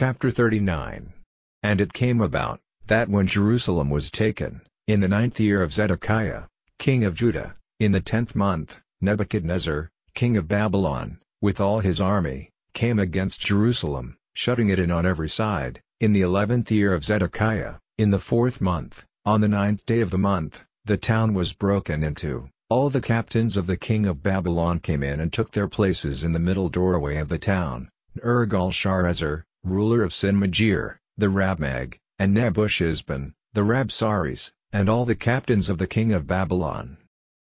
Chapter 39 And it came about, that when Jerusalem was taken, in the ninth year of Zedekiah, king of Judah, in the tenth month, Nebuchadrezzar, king of Babylon, with all his army, came against Jerusalem, shutting it in on every side, in the eleventh year of Zedekiah, in the fourth month, on the ninth day of the month, the town was broken into. All the captains of the king of Babylon came in and took their places in the middle doorway of the town, Nergal-Sharezer, ruler of Sin-Magir, the Rabmag, and Nebushazban, the Rabsaris, and all the captains of the king of Babylon.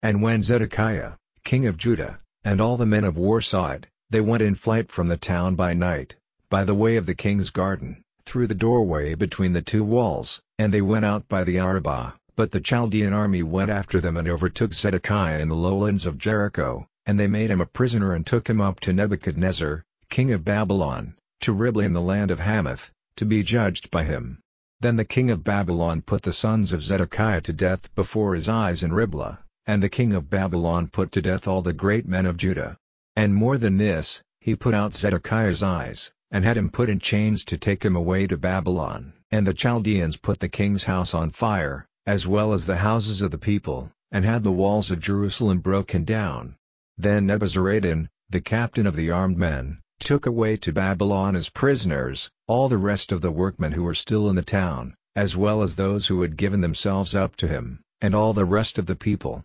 And when Zedekiah, king of Judah, and all the men of war saw it, they went in flight from the town by night, by the way of the king's garden, through the doorway between the two walls, and they went out by the Arabah, but the Chaldean army went after them and overtook Zedekiah in the lowlands of Jericho, and they made him a prisoner and took him up to Nebuchadrezzar, king of Babylon, to Riblah in the land of Hamath, to be judged by him. Then the king of Babylon put the sons of Zedekiah to death before his eyes in Riblah, and the king of Babylon put to death all the great men of Judah. And more than this, he put out Zedekiah's eyes, and had him put in chains to take him away to Babylon. And the Chaldeans put the king's house on fire, as well as the houses of the people, and had the walls of Jerusalem broken down. Then Nebuzaradan, the captain of the armed men, took away to Babylon as prisoners, all the rest of the workmen who were still in the town, as well as those who had given themselves up to him, and all the rest of the people.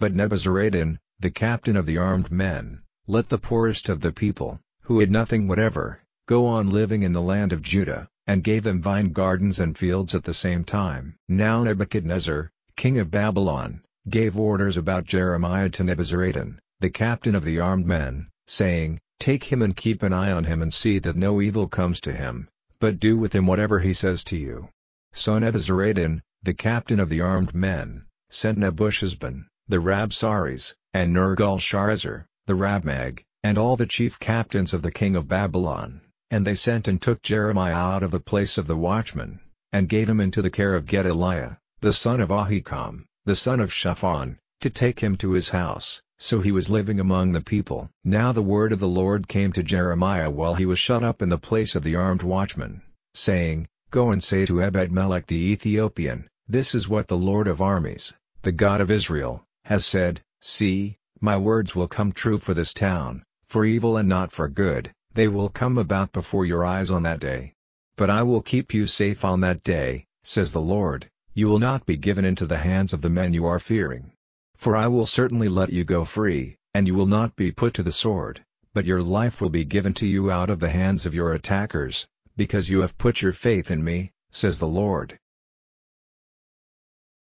But Nebuzaradan, the captain of the armed men, let the poorest of the people, who had nothing whatever, go on living in the land of Judah, and gave them vine gardens and fields at the same time. Now Nebuchadrezzar, king of Babylon, gave orders about Jeremiah to Nebuzaradan, the captain of the armed men, saying, Take him and keep an eye on him and see that no evil comes to him, but do with him whatever he says to you. Son of Nebuzaradan, the captain of the armed men, sent Nebushazban, the Rabsaris, and Nergal-Sharezer, the Rabmag, and all the chief captains of the king of Babylon. And they sent and took Jeremiah out of the place of the watchman, and gave him into the care of Gedaliah, the son of Ahikam, the son of Shaphan, to take him to his house, so he was living among the people. Now the word of the Lord came to Jeremiah while he was shut up in the place of the armed watchman, saying, Go and say to Ebed-melech the Ethiopian, This is what the Lord of armies, the God of Israel, has said, See, my words will come true for this town, for evil and not for good, they will come about before your eyes on that day. But I will keep you safe on that day, says the Lord, you will not be given into the hands of the men you are fearing. For I will certainly let you go free, and you will not be put to the sword, but your life will be given to you out of the hands of your attackers, because you have put your faith in me, says the Lord.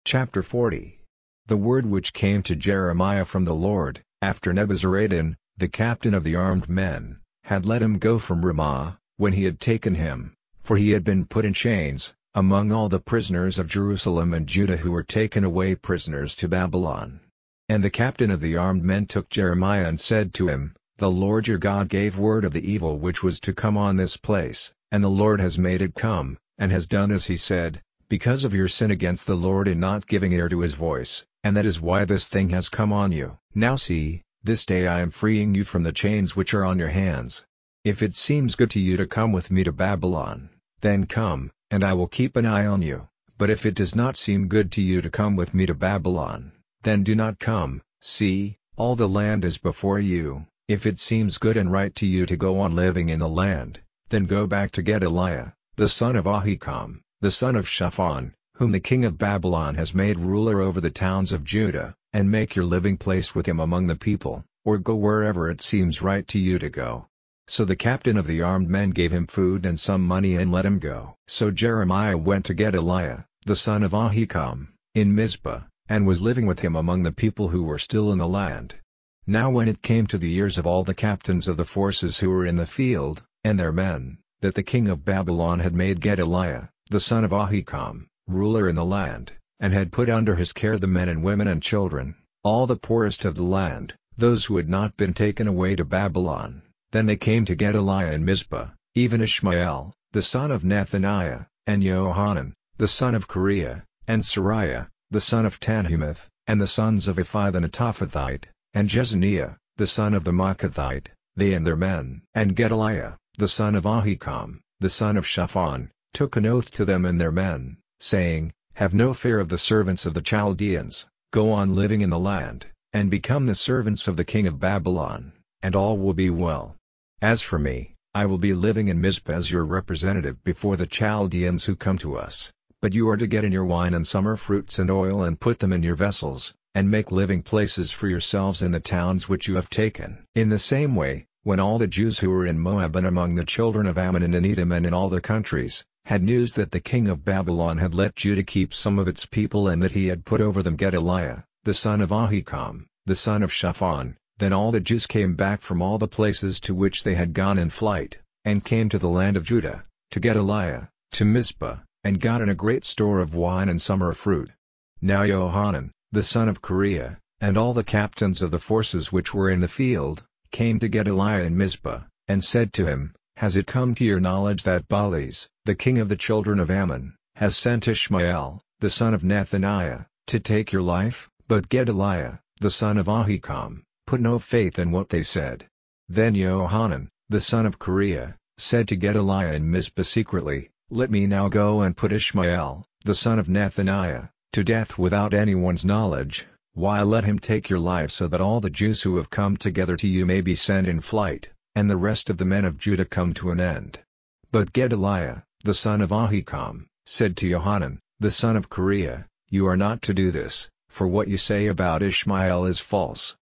Chapter 40 The word which came to Jeremiah from the Lord, after Nebuzaradan, the captain of the armed men, had let him go from Ramah, when he had taken him, for he had been put in chains, among all the prisoners of Jerusalem and Judah who were taken away prisoners to Babylon. And the captain of the armed men took Jeremiah and said to him, The Lord your God gave word of the evil which was to come on this place, and the Lord has made it come, and has done as he said, because of your sin against the Lord in not giving ear to his voice, and that is why this thing has come on you. Now see, this day I am freeing you from the chains which are on your hands. If it seems good to you to come with me to Babylon, then come, and I will keep an eye on you, but if it does not seem good to you to come with me to Babylon, then do not come, see, all the land is before you, if it seems good and right to you to go on living in the land, then go back to Gedaliah, the son of Ahikam, the son of Shaphan, whom the king of Babylon has made ruler over the towns of Judah, and make your living place with him among the people, or go wherever it seems right to you to go. So the captain of the armed men gave him food and some money and let him go. So Jeremiah went to Gedaliah, the son of Ahikam, in Mizpah, and was living with him among the people who were still in the land. Now when it came to the ears of all the captains of the forces who were in the field, and their men, that the king of Babylon had made Gedaliah, the son of Ahikam, ruler in the land, and had put under his care the men and women and children, all the poorest of the land, those who had not been taken away to Babylon. Then they came to Gedaliah in Mizpah, even Ishmael, the son of Nethaniah, and Johanan, the son of Kareah, and Seraiah, the son of Tanhumeth, and the sons of Ephai the Netophathite, and Jezaniah, the son of the Maacathite, they and their men. And Gedaliah, the son of Ahikam, the son of Shaphan, took an oath to them and their men, saying, Have no fear of the servants of the Chaldeans, go on living in the land, and become the servants of the king of Babylon, and all will be well. As for me, I will be living in Mizpah as your representative before the Chaldeans who come to us, but you are to get in your wine and summer fruits and oil and put them in your vessels, and make living places for yourselves in the towns which you have taken. In the same way, when all the Jews who were in Moab and among the children of Ammon and in Edom and in all the countries, had news that the king of Babylon had let Judah keep some of its people and that he had put over them Gedaliah, the son of Ahikam, the son of Shaphan, then all the Jews came back from all the places to which they had gone in flight, and came to the land of Judah, to Gedaliah, to Mizpah, and got in a great store of wine and summer fruit. Now Johanan, the son of Kareah, and all the captains of the forces which were in the field, came to Gedaliah in Mizpah, and said to him, Has it come to your knowledge that Baalis, the king of the children of Ammon, has sent Ishmael, the son of Nethaniah, to take your life? But Gedaliah, the son of Ahikam, put no faith in what they said. Then Johanan, the son of Kareah, said to Gedaliah in Mizpah secretly, Let me now go and put Ishmael, the son of Nethaniah, to death without anyone's knowledge, while let him take your life so that all the Jews who have come together to you may be sent in flight, and the rest of the men of Judah come to an end. But Gedaliah, the son of Ahikam, said to Johanan, the son of Kareah, You are not to do this, for what you say about Ishmael is false.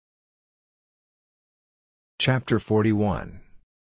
Chapter 41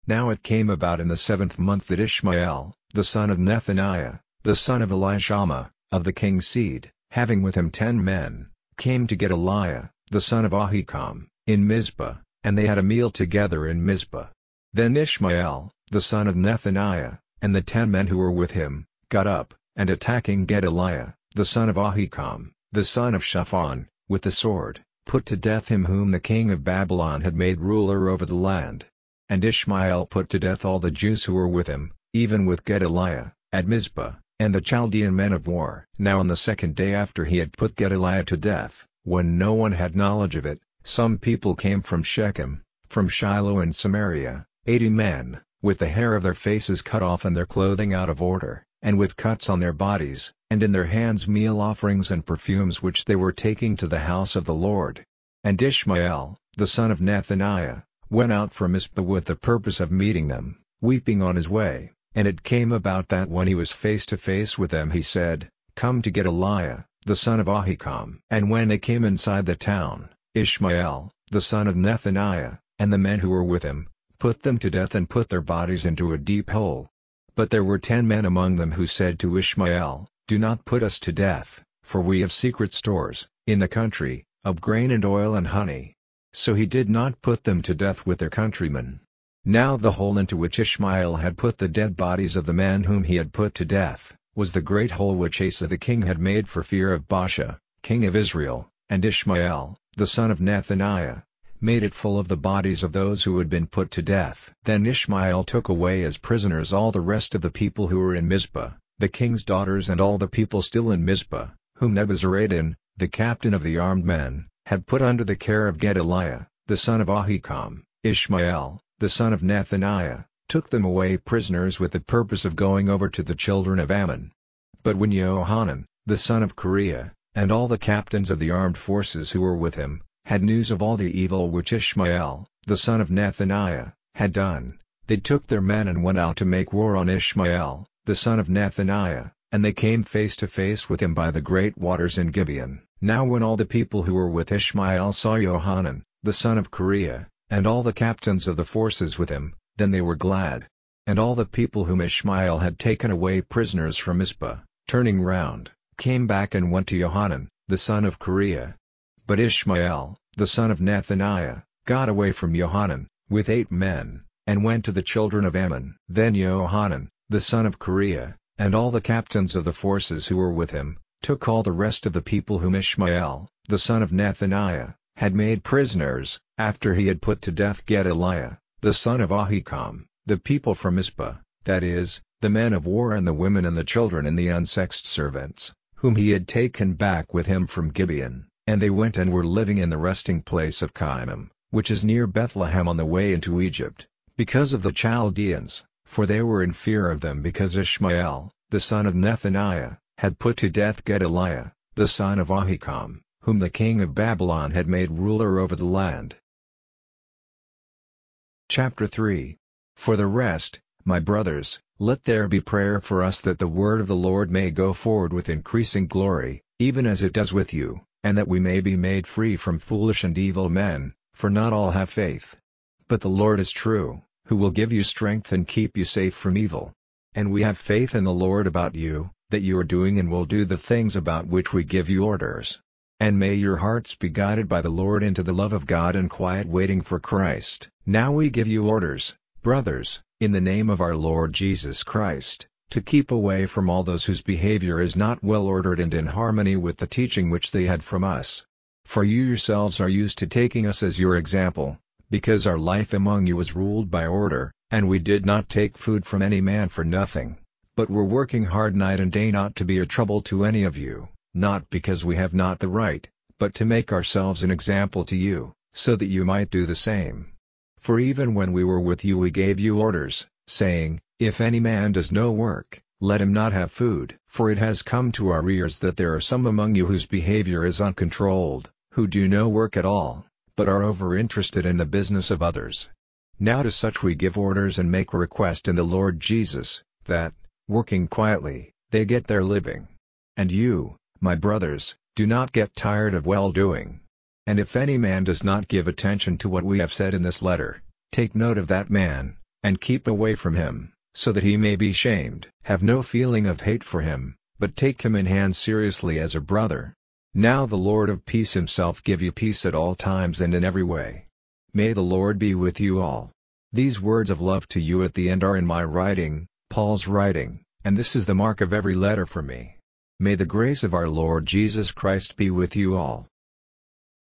Now it came about in the seventh month that Ishmael, the son of Nethaniah, the son of Elishama, of the king's seed, having with him ten men, came to Gedaliah, the son of Ahikam, in Mizpah, and they had a meal together in Mizpah. Then Ishmael, the son of Nethaniah, and the ten men who were with him, got up, and attacking Gedaliah, the son of Ahikam, the son of Shaphan, with the sword, put to death him whom the king of Babylon had made ruler over the land. And Ishmael put to death all the Jews who were with him, even with Gedaliah, at Mizpah, and the Chaldean men of war. Now on the second day after he had put Gedaliah to death, when no one had knowledge of it, some people came from Shechem, from Shiloh and Samaria, eighty men, with the hair of their faces cut off and their clothing out of order, and with cuts on their bodies, and in their hands meal offerings and perfumes which they were taking to the house of the Lord. And Ishmael, the son of Nethaniah, went out from Mizpah with the purpose of meeting them, weeping on his way. And it came about that when he was face to face with them he said, Come to Gedaliah, the son of Ahikam. And when they came inside the town, Ishmael, the son of Nethaniah, and the men who were with him, put them to death and put their bodies into a deep hole. But there were ten men among them who said to Ishmael, Do not put us to death, for we have secret stores, in the country, of grain and oil and honey. So he did not put them to death with their countrymen. Now the hole into which Ishmael had put the dead bodies of the men whom he had put to death, was the great hole which Asa the king had made for fear of Baasha, king of Israel, and Ishmael, the son of Nethaniah, made it full of the bodies of those who had been put to death. Then Ishmael took away as prisoners all the rest of the people who were in Mizpah, the king's daughters and all the people still in Mizpah, whom Nebuzaradan, the captain of the armed men, had put under the care of Gedaliah, the son of Ahikam, Ishmael, the son of Nethaniah, took them away prisoners with the purpose of going over to the children of Ammon. But when Johanan, the son of Kareah, and all the captains of the armed forces who were with him, had news of all the evil which Ishmael, the son of Nethaniah, had done, they took their men and went out to make war on Ishmael, the son of Nethaniah, and they came face to face with him by the great waters in Gibeon. Now when all the people who were with Ishmael saw Johanan, the son of Kareah, and all the captains of the forces with him, then they were glad. And all the people whom Ishmael had taken away prisoners from Mizpah, turning round, came back and went to Johanan, the son of Kareah. But Ishmael, the son of Nethaniah, got away from Johanan, with eight men, and went to the children of Ammon. Then Johanan, the son of Kareah, and all the captains of the forces who were with him, took all the rest of the people whom Ishmael, the son of Nethaniah, had made prisoners, after he had put to death Gedaliah, the son of Ahikam, the people from Mizpah, that is, the men of war and the women and the children and the unsexed servants, whom he had taken back with him from Gibeon, and they went and were living in the resting place of Chimham, which is near Bethlehem on the way into Egypt, because of the Chaldeans, for they were in fear of them because Ishmael, the son of Nethaniah, had put to death Gedaliah, the son of Ahikam, whom the king of Babylon had made ruler over the land. Chapter 3 For the rest, my brothers, let there be prayer for us that the word of the Lord may go forward with increasing glory, even as it does with you, and that we may be made free from foolish and evil men, for not all have faith. But the Lord is true, who will give you strength and keep you safe from evil. And we have faith in the Lord about you, that you are doing and will do the things about which we give you orders. And may your hearts be guided by the Lord into the love of God and quiet waiting for Christ. Now we give you orders, brothers, in the name of our Lord Jesus Christ, to keep away from all those whose behavior is not well ordered and in harmony with the teaching which they had from us. For you yourselves are used to taking us as your example, because our life among you was ruled by order, and we did not take food from any man for nothing, but were working hard night and day not to be a trouble to any of you, not because we have not the right, but to make ourselves an example to you, so that you might do the same. For even when we were with you we gave you orders, saying, If any man does no work, let him not have food. For it has come to our ears that there are some among you whose behavior is uncontrolled, who do no work at all, but are over-interested in the business of others. Now to such we give orders and make request in the Lord Jesus, that, working quietly, they get their living. And you, my brothers, do not get tired of well-doing. And if any man does not give attention to what we have said in this letter, take note of that man, and keep away from him, so that he may be shamed. Have no feeling of hate for him, but take him in hand seriously as a brother. Now the Lord of peace himself give you peace at all times and in every way. May the Lord be with you all. These words of love to you at the end are in my writing, Paul's writing, and this is the mark of every letter for me. May the grace of our Lord Jesus Christ be with you all.